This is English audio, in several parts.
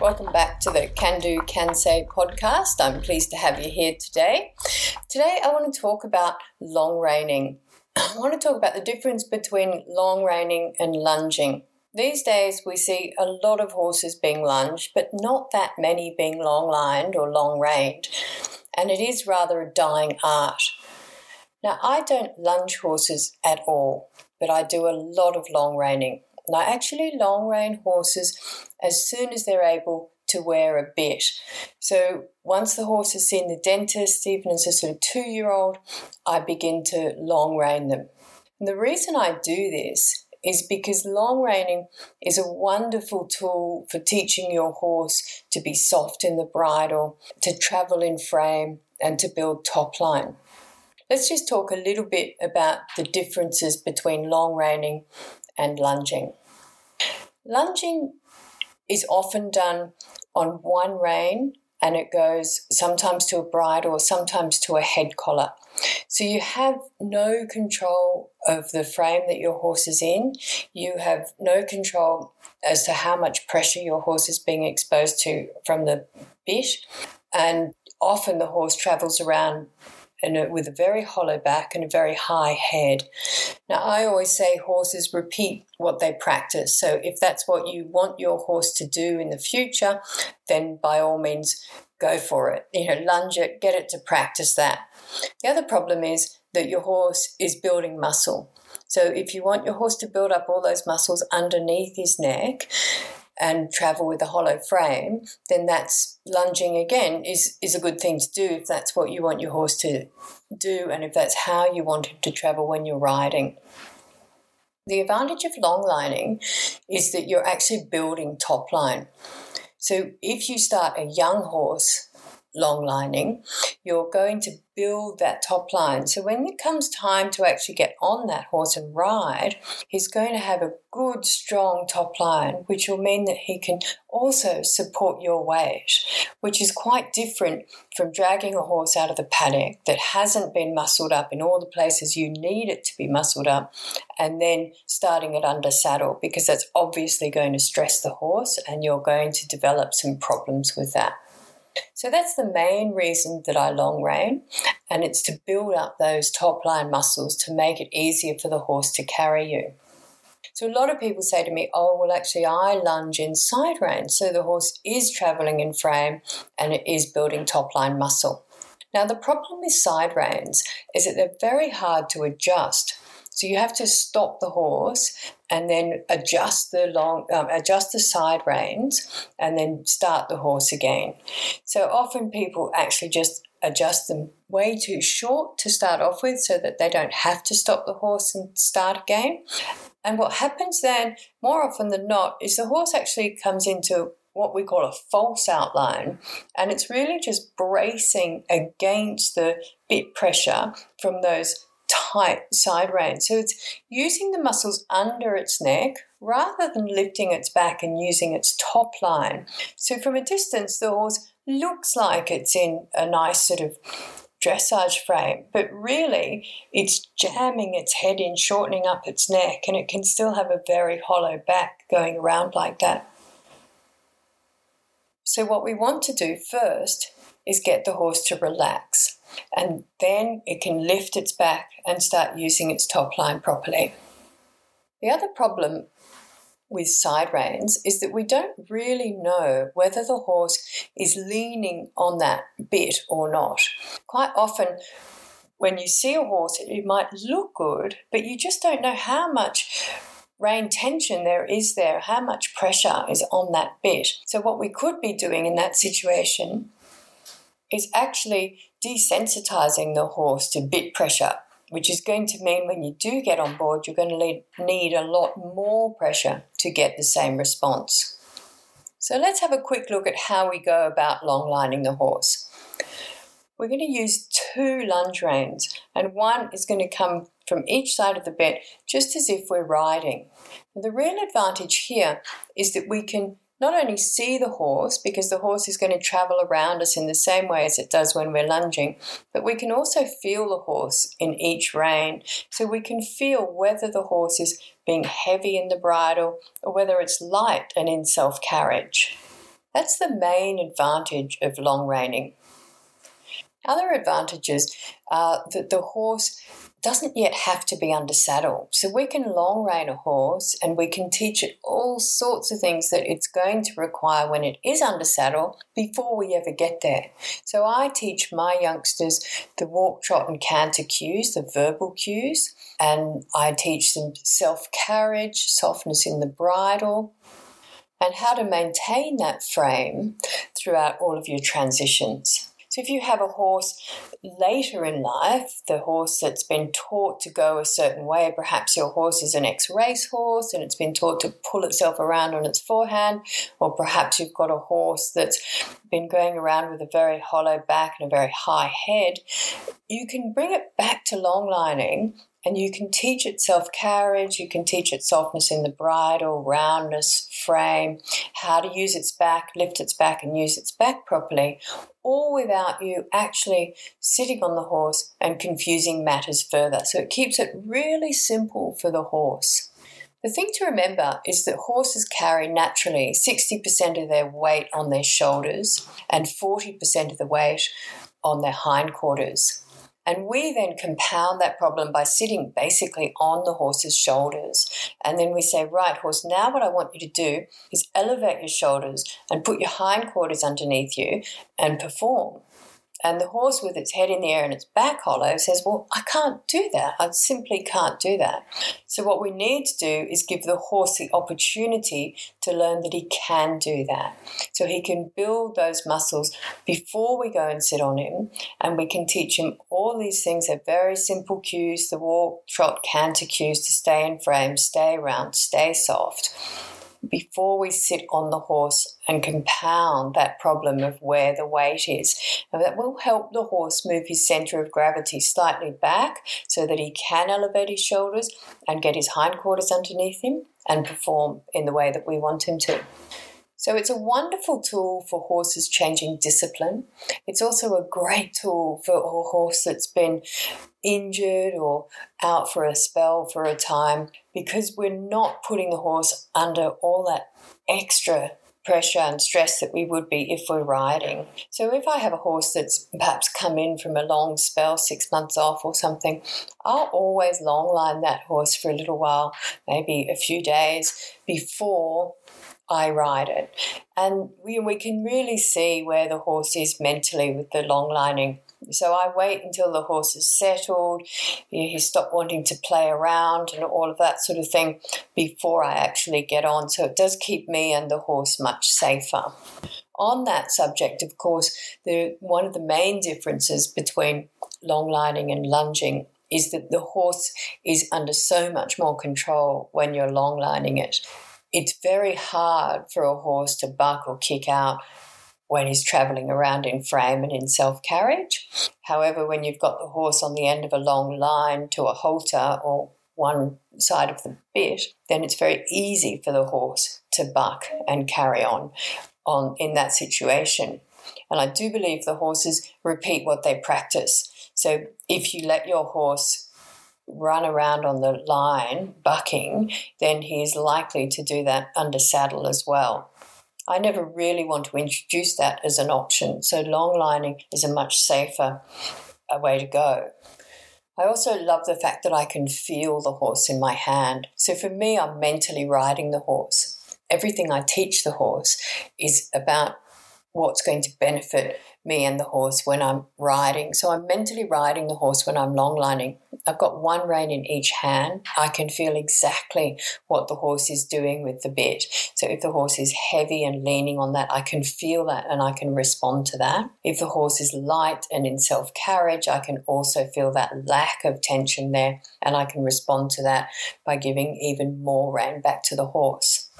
Welcome back to the Can Do, Can Say podcast. I'm pleased to have you here today. Today, I want to talk about long reining. I want to talk about the difference between long reining and lunging. These days, we see a lot of horses being lunged, but not that many being long lined or long reined, and it is rather a dying art. Now, I don't lunge horses at all, but I do a lot of long reining. And I actually long rein horses as soon as they're able to wear a bit. So once the horse has seen the dentist, even as a sort of two year old, I begin to long rein them. And the reason I do this is because long reining is a wonderful tool for teaching your horse to be soft in the bridle, to travel in frame, and to build top line. Let's just talk a little bit about the differences between long reining and lunging. Lunging is often done on one rein and it goes sometimes to a bridle or sometimes to a head collar. So you have no control of the frame that your horse is in. You have no control as to how much pressure your horse is being exposed to from the bit. And often the horse travels around and with a very hollow back and a very high head. Now, I always say horses repeat what they practice. So, if that's what you want your horse to do in the future, then by all means go for it. You know, lunge it, get it to practice that. The other problem is that your horse is building muscle. So, if you want your horse to build up all those muscles underneath his neck, and travel with a hollow frame, then that's lunging again is, is a good thing to do if that's what you want your horse to do and if that's how you want him to travel when you're riding. The advantage of long lining is that you're actually building top line. So if you start a young horse long lining, you're going to build that top line. So when it comes time to actually get on that horse and ride, he's going to have a good, strong top line, which will mean that he can also support your weight, which is quite different from dragging a horse out of the paddock that hasn't been muscled up in all the places you need it to be muscled up, and then starting it under saddle, because that's obviously going to stress the horse and you're going to develop some problems with that. So that's the main reason that I long rein, and it's to build up those top line muscles to make it easier for the horse to carry you. So a lot of people say to me, "Oh, well, actually, I lunge in side rein, so the horse is traveling in frame and it is building top line muscle." Now, the problem with side reins is that they're very hard to adjust. So you have to stop the horse and then adjust the long, um, adjust the side reins, and then start the horse again. So often people actually just adjust them way too short to start off with, so that they don't have to stop the horse and start again. And what happens then, more often than not, is the horse actually comes into what we call a false outline, and it's really just bracing against the bit pressure from those tight side rein. So it's using the muscles under its neck rather than lifting its back and using its top line. So from a distance, the horse looks like it's in a nice sort of dressage frame, but really it's jamming its head in, shortening up its neck, and it can still have a very hollow back going around like that. So, what we want to do first is get the horse to relax and then it can lift its back and start using its top line properly. The other problem with side reins is that we don't really know whether the horse is leaning on that bit or not. Quite often, when you see a horse, it might look good, but you just don't know how much rein tension there is there, how much pressure is on that bit. So, what we could be doing in that situation is actually desensitizing the horse to bit pressure, which is going to mean when you do get on board, you're going to need a lot more pressure to get the same response. So let's have a quick look at how we go about long lining the horse. We're going to use two lunge reins, and one is going to come from each side of the bit, just as if we're riding. the real advantage here is that we can not only see the horse, because the horse is going to travel around us in the same way as it does when we're lunging, but we can also feel the horse in each rein. So we can feel whether the horse is being heavy in the bridle or whether it's light and in self carriage. That's the main advantage of long reining. Other advantages are that the horse doesn't yet have to be under saddle. So we can long rein a horse and we can teach it all sorts of things that it's going to require when it is under saddle before we ever get there. So I teach my youngsters the walk, trot, and canter cues, the verbal cues, and I teach them self carriage, softness in the bridle, and how to maintain that frame throughout all of your transitions. So if you have a horse later in life, the horse that's been taught to go a certain way, perhaps your horse is an ex race horse and it's been taught to pull itself around on its forehand, or perhaps you've got a horse that's been going around with a very hollow back and a very high head, you can bring it back to long lining and you can teach it self carriage, you can teach it softness in the bridle, roundness, frame, how to use its back, lift its back, and use its back properly, all without you actually sitting on the horse and confusing matters further. So it keeps it really simple for the horse. The thing to remember is that horses carry naturally 60% of their weight on their shoulders and 40% of the weight on their hindquarters. And we then compound that problem by sitting basically on the horse's shoulders. And then we say, right, horse, now what I want you to do is elevate your shoulders and put your hindquarters underneath you and perform. And the horse, with its head in the air and its back hollow, says, Well, I can't do that. I simply can't do that. So, what we need to do is give the horse the opportunity to learn that he can do that. So, he can build those muscles before we go and sit on him. And we can teach him all these things. They're very simple cues the walk, trot, canter cues to stay in frame, stay around, stay soft before we sit on the horse and compound that problem of where the weight is. That will help the horse move his center of gravity slightly back so that he can elevate his shoulders and get his hindquarters underneath him and perform in the way that we want him to. So it's a wonderful tool for horses changing discipline. It's also a great tool for a horse that's been injured or out for a spell for a time because we're not putting the horse under all that extra pressure and stress that we would be if we're riding. So if I have a horse that's perhaps come in from a long spell, six months off or something, I'll always long line that horse for a little while, maybe a few days before I ride it. And we, we can really see where the horse is mentally with the long lining. So I wait until the horse is settled, he's stopped wanting to play around and all of that sort of thing before I actually get on. So it does keep me and the horse much safer. On that subject, of course, the, one of the main differences between long lining and lunging is that the horse is under so much more control when you're long lining it it's very hard for a horse to buck or kick out when he's travelling around in frame and in self carriage. However, when you've got the horse on the end of a long line to a halter or one side of the bit, then it's very easy for the horse to buck and carry on on in that situation. And I do believe the horses repeat what they practice. So if you let your horse run around on the line bucking, then he is likely to do that under saddle as well. I never really want to introduce that as an option, so long lining is a much safer uh, way to go. I also love the fact that I can feel the horse in my hand. So for me, I'm mentally riding the horse. Everything I teach the horse is about what's going to benefit me and the horse when I'm riding. So I'm mentally riding the horse when I'm long lining. I've got one rein in each hand. I can feel exactly what the horse is doing with the bit. So if the horse is heavy and leaning on that, I can feel that and I can respond to that. If the horse is light and in self carriage, I can also feel that lack of tension there and I can respond to that by giving even more rein back to the horse.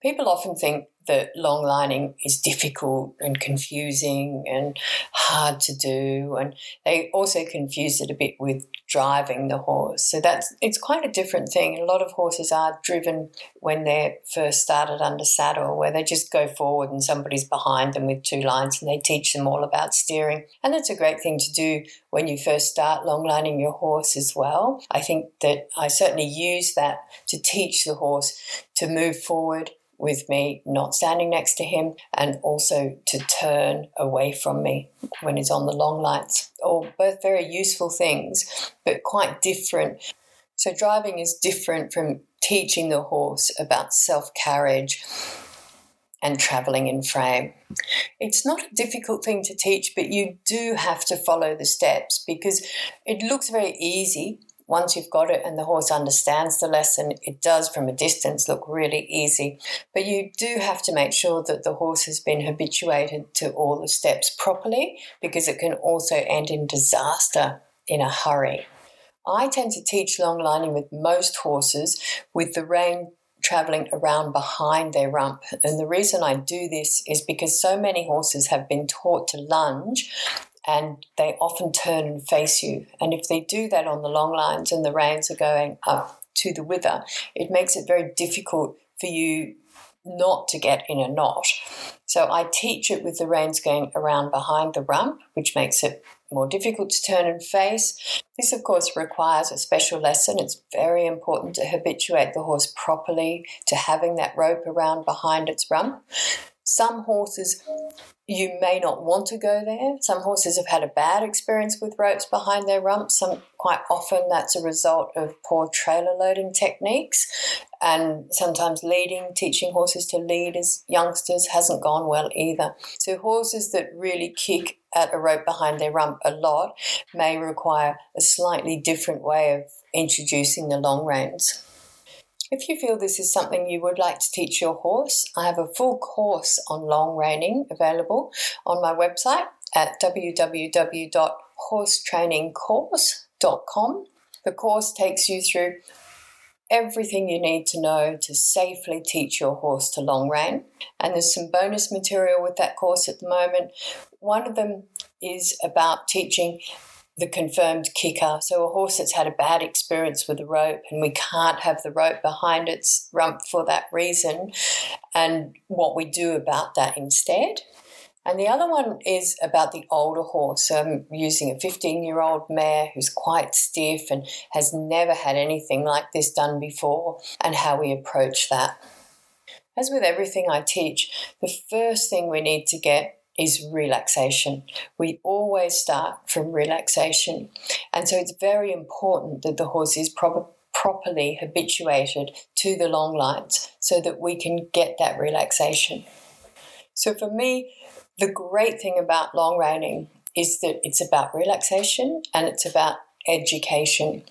People often think that long lining is difficult and confusing and hard to do. And they also confuse it a bit with driving the horse. So that's it's quite a different thing. A lot of horses are driven when they're first started under saddle, where they just go forward and somebody's behind them with two lines and they teach them all about steering. And that's a great thing to do when you first start long lining your horse as well. I think that I certainly use that to teach the horse to move forward with me not standing next to him and also to turn away from me when he's on the long lines. All both very useful things, but quite different. So, driving is different from teaching the horse about self carriage and traveling in frame. It's not a difficult thing to teach, but you do have to follow the steps because it looks very easy once you've got it and the horse understands the lesson, it does from a distance look really easy. But you do have to make sure that the horse has been habituated to all the steps properly because it can also end in disaster in a hurry. I tend to teach long lining with most horses with the rein traveling around behind their rump. And the reason I do this is because so many horses have been taught to lunge and they often turn and face you. And if they do that on the long lines and the reins are going up to the wither, it makes it very difficult for you not to get in a knot. So I teach it with the reins going around behind the rump, which makes it more difficult to turn and face. This, of course, requires a special lesson. It's very important to habituate the horse properly to having that rope around behind its rump. Some horses you may not want to go there. Some horses have had a bad experience with ropes behind their rumps. Some quite often that's a result of poor trailer loading techniques, and sometimes leading, teaching horses to lead as youngsters hasn't gone well either. So horses that really kick at a rope behind their rump a lot may require a slightly different way of introducing the long reins. If you feel this is something you would like to teach your horse, I have a full course on long reining available on my website at www.horsetrainingcourse.com. The course takes you through everything you need to know to safely teach your horse to long rein. And there's some bonus material with that course at the moment. One of them is about teaching the confirmed kicker. So a horse that's had a bad experience with the rope and we can't have the rope behind its rump for that reason, and what we do about that instead. And the other one is about the older horse. So I'm using a 15 year old mare who's quite stiff and has never had anything like this done before, and how we approach that. As with everything I teach, the first thing we need to get is relaxation. We always start from relaxation. And so it's very important that the horse is proper, properly habituated to the long lines so that we can get that relaxation. So for me, the great thing about long reining is that it's about relaxation and it's about education.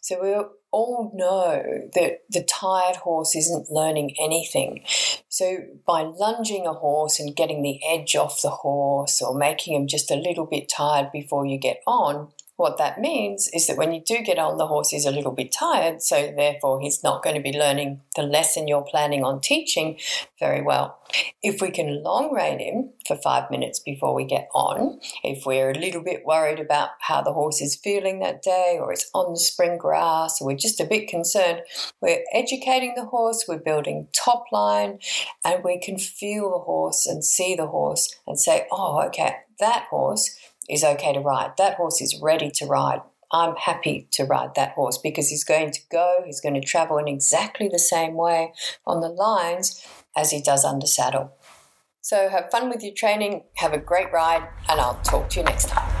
So we all know that the tired horse isn't learning anything. So, by lunging a horse and getting the edge off the horse or making him just a little bit tired before you get on, what that means is that when you do get on, the horse is a little bit tired, so therefore he's not going to be learning the lesson you're planning on teaching very well. If we can long rein him for five minutes before we get on, if we're a little bit worried about how the horse is feeling that day or it's on the spring grass or we're just a bit concerned, we're educating the horse, we're building top line, and we can feel the horse and see the horse and say, oh, okay, that horse is okay to ride. That horse is ready to ride. I'm happy to ride that horse because he's going to go, he's going to travel in exactly the same way on the lines as he does under saddle. So have fun with your training, have a great ride, and I'll talk to you next time.